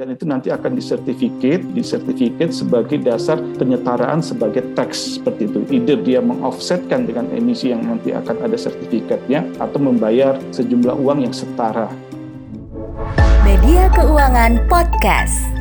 dan itu nanti akan disertifikat, disertifikat sebagai dasar penyetaraan sebagai tax seperti itu. Either dia mengoffsetkan dengan emisi yang nanti akan ada sertifikatnya atau membayar sejumlah uang yang setara. Media Keuangan Podcast.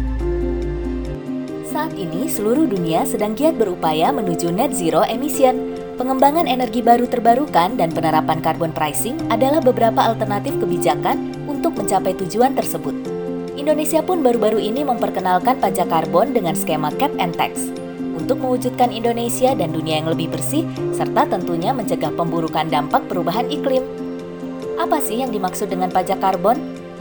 Saat ini seluruh dunia sedang giat berupaya menuju net zero emission. Pengembangan energi baru terbarukan dan penerapan carbon pricing adalah beberapa alternatif kebijakan untuk mencapai tujuan tersebut. Indonesia pun baru-baru ini memperkenalkan pajak karbon dengan skema cap and tax untuk mewujudkan Indonesia dan dunia yang lebih bersih serta tentunya mencegah pemburukan dampak perubahan iklim. Apa sih yang dimaksud dengan pajak karbon?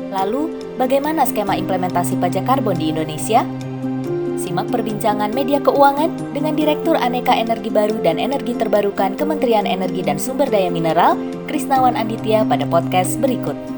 Lalu, bagaimana skema implementasi pajak karbon di Indonesia? Simak perbincangan media keuangan dengan Direktur Aneka Energi Baru dan Energi Terbarukan Kementerian Energi dan Sumber Daya Mineral, Krisnawan Anditya pada podcast berikut.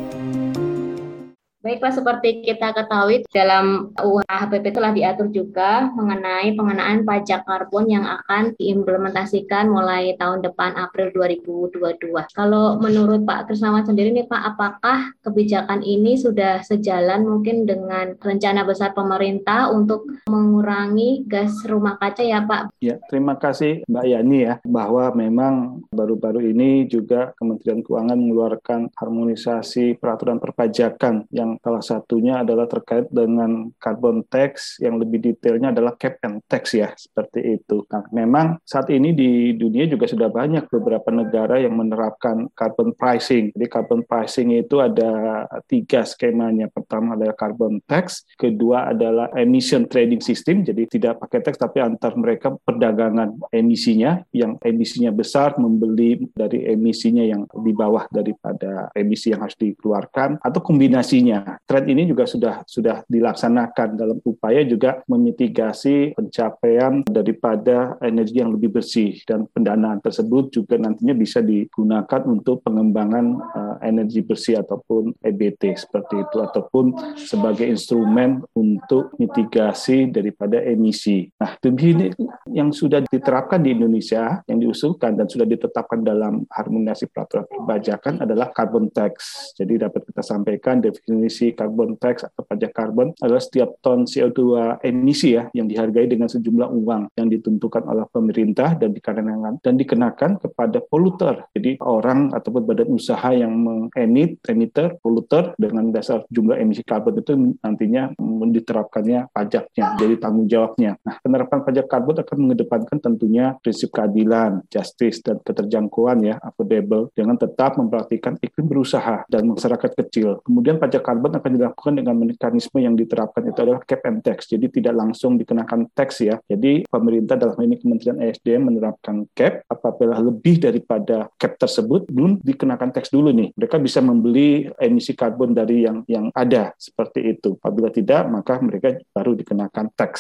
Baik Pak, seperti kita ketahui dalam UU HPP telah diatur juga mengenai pengenaan pajak karbon yang akan diimplementasikan mulai tahun depan April 2022. Kalau menurut Pak Krisnawan sendiri nih Pak, apakah kebijakan ini sudah sejalan mungkin dengan rencana besar pemerintah untuk mengurangi gas rumah kaca ya Pak? Ya, terima kasih Mbak Yani ya, bahwa memang baru-baru ini juga Kementerian Keuangan mengeluarkan harmonisasi peraturan perpajakan yang yang salah satunya adalah terkait dengan carbon tax yang lebih detailnya adalah cap and tax ya seperti itu. Nah, memang saat ini di dunia juga sudah banyak beberapa negara yang menerapkan carbon pricing. Jadi carbon pricing itu ada tiga skemanya. Pertama adalah carbon tax, kedua adalah emission trading system, jadi tidak pakai tax tapi antar mereka perdagangan emisinya yang emisinya besar membeli dari emisinya yang di bawah daripada emisi yang harus dikeluarkan atau kombinasinya Nah, trend ini juga sudah sudah dilaksanakan dalam upaya juga memitigasi pencapaian daripada energi yang lebih bersih dan pendanaan tersebut juga nantinya bisa digunakan untuk pengembangan uh, energi bersih ataupun EBT seperti itu ataupun sebagai instrumen untuk mitigasi daripada emisi. Nah, ini yang sudah diterapkan di Indonesia yang diusulkan dan sudah ditetapkan dalam harmonisasi peraturan perpajakan adalah carbon tax. Jadi dapat kita sampaikan definisi emisi carbon tax atau pajak karbon adalah setiap ton CO2 emisi ya yang dihargai dengan sejumlah uang yang ditentukan oleh pemerintah dan dikenakan dan dikenakan kepada poluter. Jadi orang ataupun badan usaha yang mengemit emitter poluter dengan dasar jumlah emisi karbon itu nantinya diterapkannya pajaknya jadi tanggung jawabnya. Nah, penerapan pajak karbon akan mengedepankan tentunya prinsip keadilan, justice dan keterjangkauan ya affordable dengan tetap memperhatikan iklim berusaha dan masyarakat kecil. Kemudian pajak karbon karbon akan dilakukan dengan mekanisme yang diterapkan itu adalah cap and tax. Jadi tidak langsung dikenakan tax ya. Jadi pemerintah dalam ini Kementerian ESDM menerapkan cap apabila lebih daripada cap tersebut belum dikenakan tax dulu nih. Mereka bisa membeli emisi karbon dari yang yang ada seperti itu. Apabila tidak maka mereka baru dikenakan tax.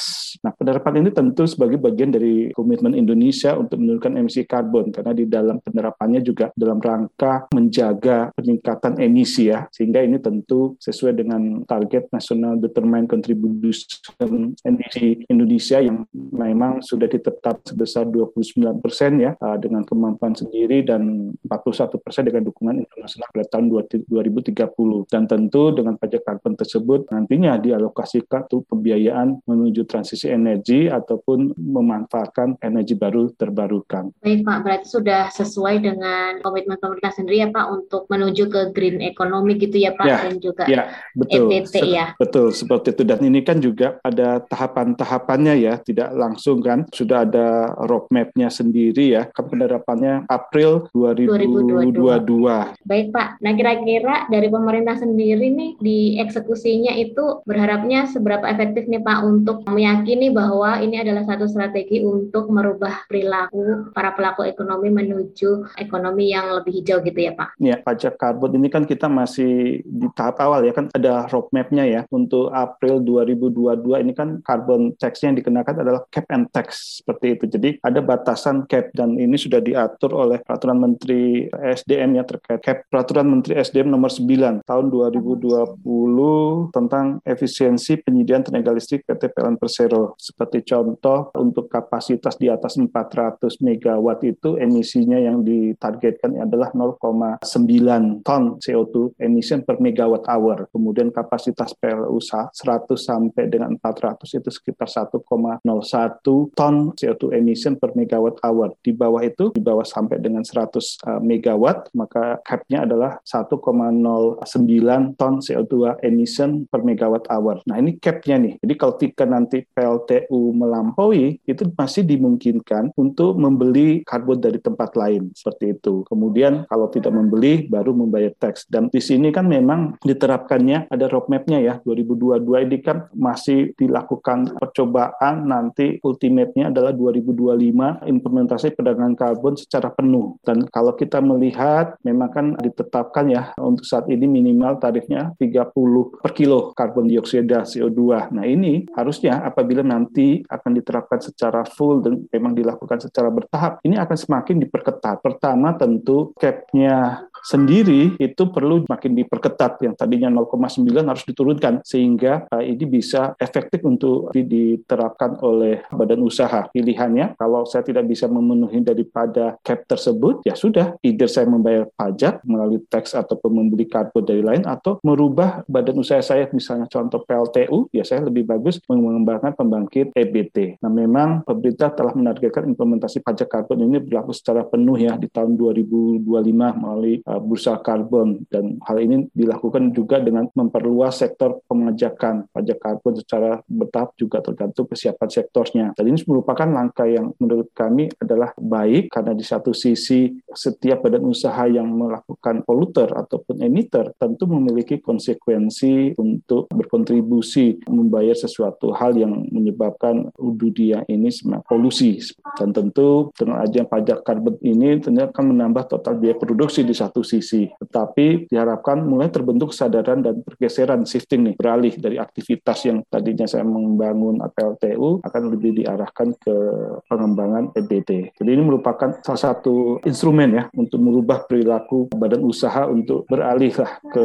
Nah, penerapan ini tentu sebagai bagian dari komitmen Indonesia untuk menurunkan emisi karbon karena di dalam penerapannya juga dalam rangka menjaga peningkatan emisi ya. Sehingga ini tentu sesuai dengan target National Determined Contribution Energy Indonesia yang memang sudah ditetap sebesar 29 persen ya uh, dengan kemampuan sendiri dan 41 persen dengan dukungan internasional pada tahun 2030 dan tentu dengan pajak karbon tersebut nantinya dialokasikan untuk pembiayaan menuju transisi energi ataupun memanfaatkan energi baru terbarukan. Baik Pak, berarti sudah sesuai dengan komitmen pemerintah sendiri ya Pak untuk menuju ke green economy gitu ya Pak ya, dan juga ya, betul. EBT ya. Betul, seperti itu. Dan ini kan juga ada tahapan-tahapannya ya, tidak langsung kan. Sudah ada roadmap-nya sendiri ya, kan penerapannya April 2022. 2022. Baik Pak, nah kira-kira dari pemerintah sendiri nih di eksekusinya itu berharapnya seberapa efektif nih Pak untuk meyakini bahwa ini adalah satu strategi untuk merubah perilaku para pelaku ekonomi menuju ekonomi yang lebih hijau gitu ya Pak? Ya, pajak karbon ini kan kita masih di tahap awal ya ya kan ada roadmap-nya ya untuk April 2022 ini kan carbon tax yang dikenakan adalah cap and tax seperti itu. Jadi ada batasan cap dan ini sudah diatur oleh peraturan Menteri SDM ya terkait cap peraturan Menteri SDM nomor 9 tahun 2020 tentang efisiensi penyediaan tenaga listrik PT PLN Persero. Seperti contoh untuk kapasitas di atas 400 megawatt itu emisinya yang ditargetkan adalah 0,9 ton CO2 emission per megawatt hour besar. Kemudian kapasitas PLU 100 sampai dengan 400 itu sekitar 1,01 ton CO2 emission per megawatt hour. Di bawah itu, di bawah sampai dengan 100 uh, megawatt, maka cap-nya adalah 1,09 ton CO2 emission per megawatt hour. Nah ini cap-nya nih. Jadi kalau ketika nanti PLTU melampaui, itu masih dimungkinkan untuk membeli karbon dari tempat lain seperti itu. Kemudian kalau tidak membeli, baru membayar tax. Dan di sini kan memang diterapkannya ada roadmap-nya ya. 2022 ini kan masih dilakukan percobaan nanti ultimate-nya adalah 2025 implementasi perdagangan karbon secara penuh. Dan kalau kita melihat memang kan ditetapkan ya untuk saat ini minimal tarifnya 30 per kilo karbon dioksida CO2. Nah ini harusnya apabila nanti akan diterapkan secara full dan memang dilakukan secara bertahap, ini akan semakin diperketat. Pertama tentu cap-nya sendiri itu perlu makin diperketat yang tadinya 0,9 harus diturunkan sehingga uh, ini bisa efektif untuk diterapkan oleh badan usaha. Pilihannya kalau saya tidak bisa memenuhi daripada cap tersebut ya sudah either saya membayar pajak melalui tax atau membeli karbon dari lain atau merubah badan usaha saya misalnya contoh PLTU ya saya lebih bagus mengembangkan pembangkit EBT. Nah memang pemerintah telah menargetkan implementasi pajak karbon ini berlaku secara penuh ya di tahun 2025 melalui bursa karbon dan hal ini dilakukan juga dengan memperluas sektor pemajakan pajak karbon secara bertahap juga tergantung kesiapan sektornya. Dan ini merupakan langkah yang menurut kami adalah baik karena di satu sisi setiap badan usaha yang melakukan poluter ataupun emitter tentu memiliki konsekuensi untuk berkontribusi membayar sesuatu hal yang menyebabkan dunia ini polusi dan tentu dengan aja pajak karbon ini tentunya akan menambah total biaya produksi di satu satu sisi. Tetapi diharapkan mulai terbentuk kesadaran dan pergeseran shifting nih, beralih dari aktivitas yang tadinya saya membangun APLTU akan lebih diarahkan ke pengembangan EBT. Jadi ini merupakan salah satu instrumen ya untuk merubah perilaku badan usaha untuk beralih lah ke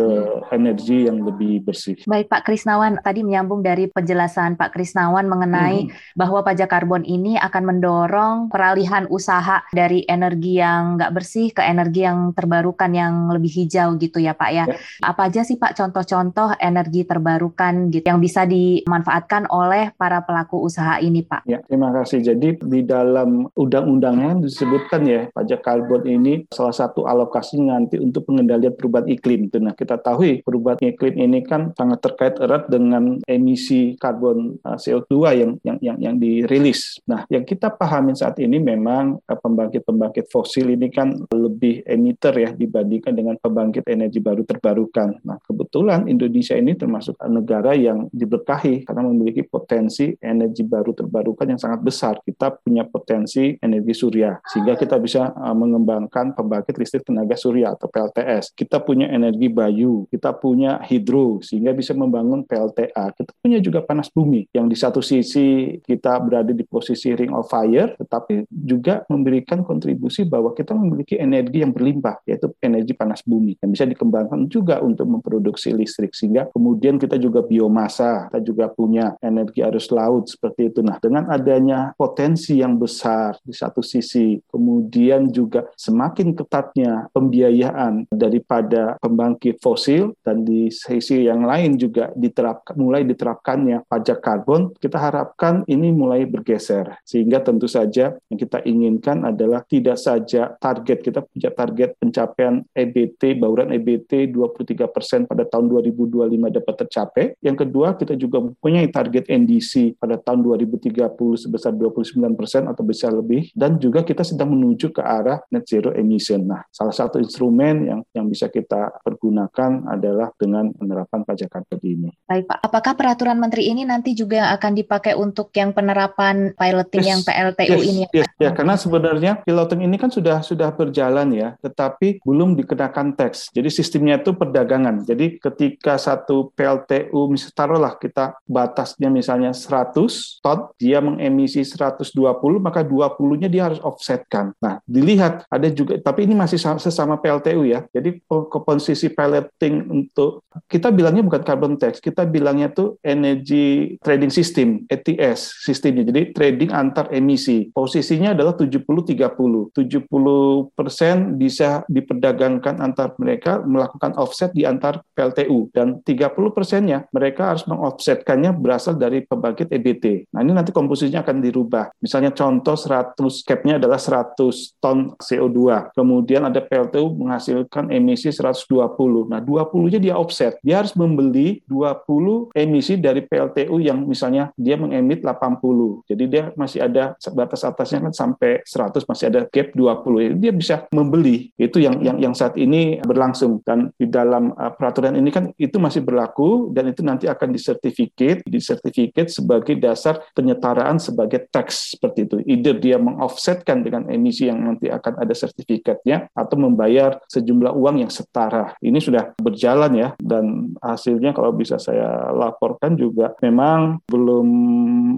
energi yang lebih bersih. Baik Pak Krisnawan, tadi menyambung dari penjelasan Pak Krisnawan mengenai hmm. bahwa pajak karbon ini akan mendorong peralihan usaha dari energi yang nggak bersih ke energi yang terbarukan terbarukan yang lebih hijau gitu ya Pak ya. ya. Apa aja sih Pak contoh-contoh energi terbarukan gitu yang bisa dimanfaatkan oleh para pelaku usaha ini Pak? Ya, terima kasih. Jadi di dalam undang-undangnya disebutkan ya pajak karbon ini salah satu alokasi nanti untuk pengendalian perubahan iklim. Nah kita tahu perubahan iklim ini kan sangat terkait erat dengan emisi karbon uh, CO2 yang yang yang, yang dirilis. Nah yang kita pahami saat ini memang uh, pembangkit-pembangkit fosil ini kan lebih emitter ya di dibandingkan dengan pembangkit energi baru terbarukan. Nah, kebetulan Indonesia ini termasuk negara yang diberkahi karena memiliki potensi energi baru terbarukan yang sangat besar. Kita punya potensi energi surya, sehingga kita bisa uh, mengembangkan pembangkit listrik tenaga surya atau PLTS. Kita punya energi bayu, kita punya hidro, sehingga bisa membangun PLTA. Kita punya juga panas bumi, yang di satu sisi kita berada di posisi ring of fire, tetapi juga memberikan kontribusi bahwa kita memiliki energi yang berlimpah, yaitu energi panas bumi yang bisa dikembangkan juga untuk memproduksi listrik sehingga kemudian kita juga biomasa, kita juga punya energi arus laut seperti itu. Nah, dengan adanya potensi yang besar di satu sisi, kemudian juga semakin ketatnya pembiayaan daripada pembangkit fosil dan di sisi yang lain juga diterapkan mulai diterapkannya pajak karbon, kita harapkan ini mulai bergeser sehingga tentu saja yang kita inginkan adalah tidak saja target kita punya target pencapaian EBT, bauran EBT 23 persen pada tahun 2025 dapat tercapai. Yang kedua, kita juga mempunyai target NDC pada tahun 2030 sebesar 29 persen atau bisa lebih. Dan juga kita sedang menuju ke arah net zero emission. Nah, salah satu instrumen yang yang bisa kita pergunakan adalah dengan penerapan pajak karbon ini. Baik Pak, apakah peraturan Menteri ini nanti juga akan dipakai untuk yang penerapan piloting yes, yang PLTU yes, ini? Yes, ya, karena sebenarnya piloting ini kan sudah sudah berjalan ya, tetapi belum belum dikenakan teks. Jadi sistemnya itu perdagangan. Jadi ketika satu PLTU, misalnya taruhlah kita batasnya misalnya 100 ton, dia mengemisi 120, maka 20-nya dia harus offsetkan. Nah, dilihat ada juga, tapi ini masih sesama PLTU ya. Jadi komposisi piloting untuk, kita bilangnya bukan carbon tax, kita bilangnya tuh energy trading system, ETS sistemnya. Jadi trading antar emisi. Posisinya adalah 70-30. 70 persen bisa diperdagangkan memperdagangkan antar mereka melakukan offset di antar PLTU dan 30 persennya mereka harus mengoffsetkannya berasal dari pembangkit EBT. Nah ini nanti komposisinya akan dirubah. Misalnya contoh 100 capnya adalah 100 ton CO2. Kemudian ada PLTU menghasilkan emisi 120. Nah 20-nya dia offset. Dia harus membeli 20 emisi dari PLTU yang misalnya dia mengemit 80. Jadi dia masih ada batas atasnya kan sampai 100 masih ada gap 20. Jadi dia bisa membeli. Itu yang yang yang saat ini berlangsung dan di dalam uh, peraturan ini kan itu masih berlaku dan itu nanti akan disertifikat, disertifikat sebagai dasar penyetaraan sebagai tax seperti itu. Either dia mengoffsetkan dengan emisi yang nanti akan ada sertifikatnya atau membayar sejumlah uang yang setara. Ini sudah berjalan ya dan hasilnya kalau bisa saya laporkan juga memang belum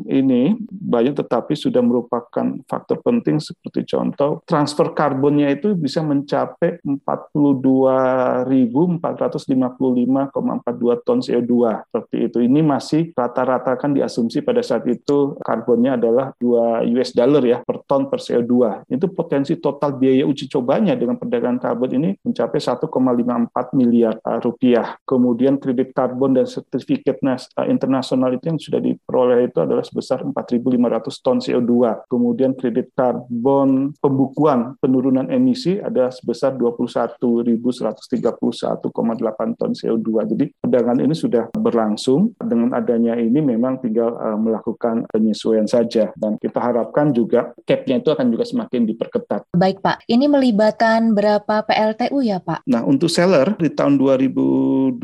ini banyak tetapi sudah merupakan faktor penting seperti contoh transfer karbonnya itu bisa mencapai 42.455,42 ton CO2 seperti itu. Ini masih rata-rata kan diasumsi pada saat itu karbonnya adalah 2 US dollar ya per ton per CO2. Itu potensi total biaya uji cobanya dengan perdagangan karbon ini mencapai 1,54 miliar uh, rupiah. Kemudian kredit karbon dan sertifikat uh, internasional itu yang sudah diperoleh itu adalah sebesar 4.500 ton CO2. Kemudian kredit karbon pembukuan penurunan emisi ada sebesar 21.131,8 ton CO2. Jadi perdagangan ini sudah berlangsung. Dengan adanya ini memang tinggal uh, melakukan penyesuaian saja. Dan kita harapkan juga cap-nya itu akan juga semakin diperketat. Baik Pak, ini melibatkan berapa PLTU ya Pak? Nah untuk seller di tahun 2021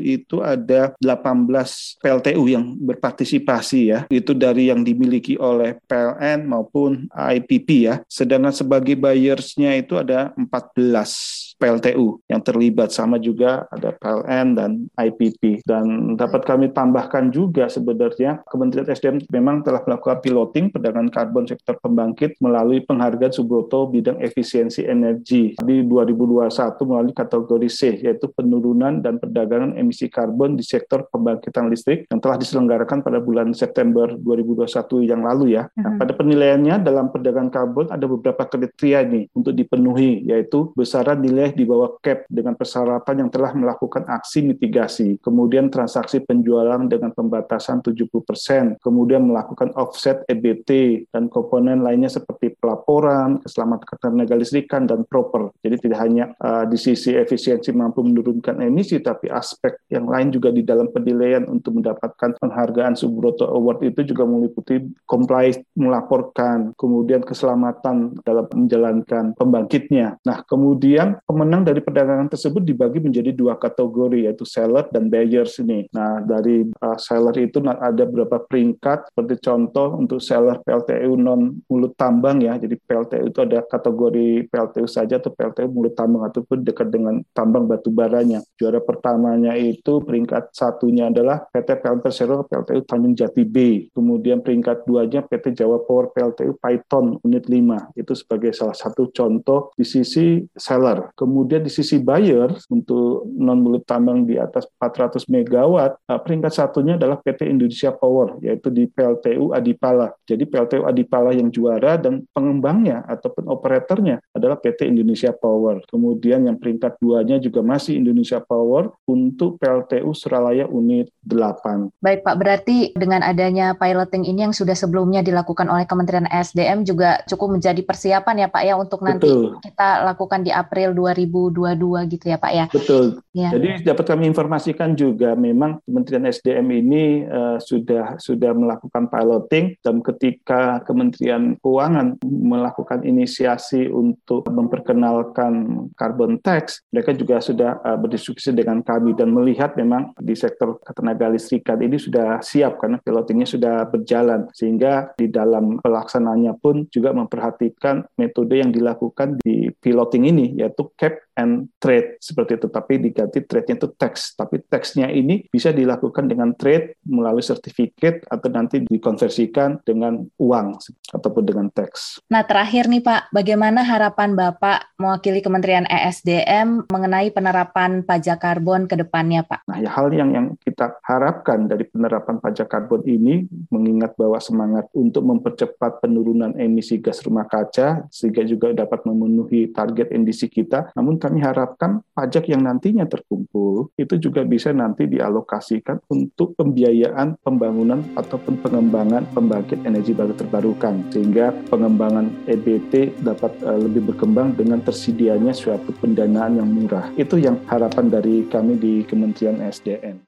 itu ada 18 PLTU yang berpartisipasi ya. Itu dari yang dimiliki oleh PLN maupun IPP ya. Sedangkan sebagai buyersnya itu ada 14 las PLTU yang terlibat sama juga ada PLN dan IPP dan dapat kami tambahkan juga sebenarnya Kementerian SDM memang telah melakukan piloting perdagangan karbon sektor pembangkit melalui penghargaan Subroto bidang efisiensi energi di 2021 melalui kategori C yaitu penurunan dan perdagangan emisi karbon di sektor pembangkitan listrik yang telah diselenggarakan pada bulan September 2021 yang lalu ya. Nah, mhm. pada penilaiannya dalam perdagangan karbon ada beberapa kriteria ini untuk dipenuhi yaitu besaran nilai boleh di cap dengan persyaratan yang telah melakukan aksi mitigasi, kemudian transaksi penjualan dengan pembatasan 70%, kemudian melakukan offset EBT dan komponen lainnya seperti pelaporan, keselamatan ketenaga listrikan dan proper. Jadi tidak hanya uh, di sisi efisiensi mampu menurunkan emisi, tapi aspek yang lain juga di dalam penilaian untuk mendapatkan penghargaan Subroto Award itu juga meliputi comply melaporkan, kemudian keselamatan dalam menjalankan pembangkitnya. Nah, kemudian pemenang dari perdagangan tersebut dibagi menjadi dua kategori yaitu seller dan buyers ini. Nah, dari uh, seller itu ada beberapa peringkat seperti contoh untuk seller PLTU non mulut tambang ya. Jadi PLTU itu ada kategori PLTU saja atau PLTU mulut tambang ataupun dekat dengan tambang batu baranya. Juara pertamanya itu peringkat satunya adalah PT PLN Persero PLTU Tanjung Jati B. Kemudian peringkat duanya PT Jawa Power PLTU Python Unit 5. Itu sebagai salah satu contoh di sisi seller. Kemudian di sisi buyer untuk non mulut tambang di atas 400 megawatt, uh, peringkat satunya adalah PT Indonesia Power, yaitu di PLTU Adipala. Jadi PLTU Adipala yang juara dan pengembangnya ataupun operatornya adalah PT Indonesia Power. Kemudian yang peringkat duanya juga masih Indonesia Power untuk PLTU Suralaya Unit 8. Baik Pak, berarti dengan adanya piloting ini yang sudah sebelumnya dilakukan oleh Kementerian SDM juga cukup menjadi persiapan ya Pak ya untuk nanti Betul. kita lakukan di April 2020 2022 gitu ya Pak ya. Betul. Ya. Jadi dapat kami informasikan juga memang Kementerian SDM ini uh, sudah sudah melakukan piloting dan ketika Kementerian Keuangan melakukan inisiasi untuk memperkenalkan carbon tax, mereka juga sudah uh, berdiskusi dengan kami dan melihat memang di sektor ketenaga listrikan ini sudah siap karena pilotingnya sudah berjalan sehingga di dalam pelaksananya pun juga memperhatikan metode yang dilakukan di piloting ini yaitu cap and trade seperti itu tapi diganti trade-nya itu tax tapi tax-nya ini bisa dilakukan dengan trade melalui sertifikat atau nanti dikonversikan dengan uang ataupun dengan tax. Nah terakhir nih Pak, bagaimana harapan Bapak mewakili Kementerian ESDM mengenai penerapan pajak karbon ke depannya Pak? Nah ya, hal yang yang kita harapkan dari penerapan pajak karbon ini mengingat bahwa semangat untuk mempercepat penurunan emisi gas rumah kaca sehingga juga dapat memenuhi target emisi kita namun kami harapkan pajak yang nantinya terkumpul itu juga bisa nanti dialokasikan untuk pembiayaan pembangunan ataupun pengembangan pembangkit energi baru terbarukan sehingga pengembangan EBT dapat uh, lebih berkembang dengan tersedianya suatu pendanaan yang murah. Itu yang harapan dari kami di Kementerian SDM.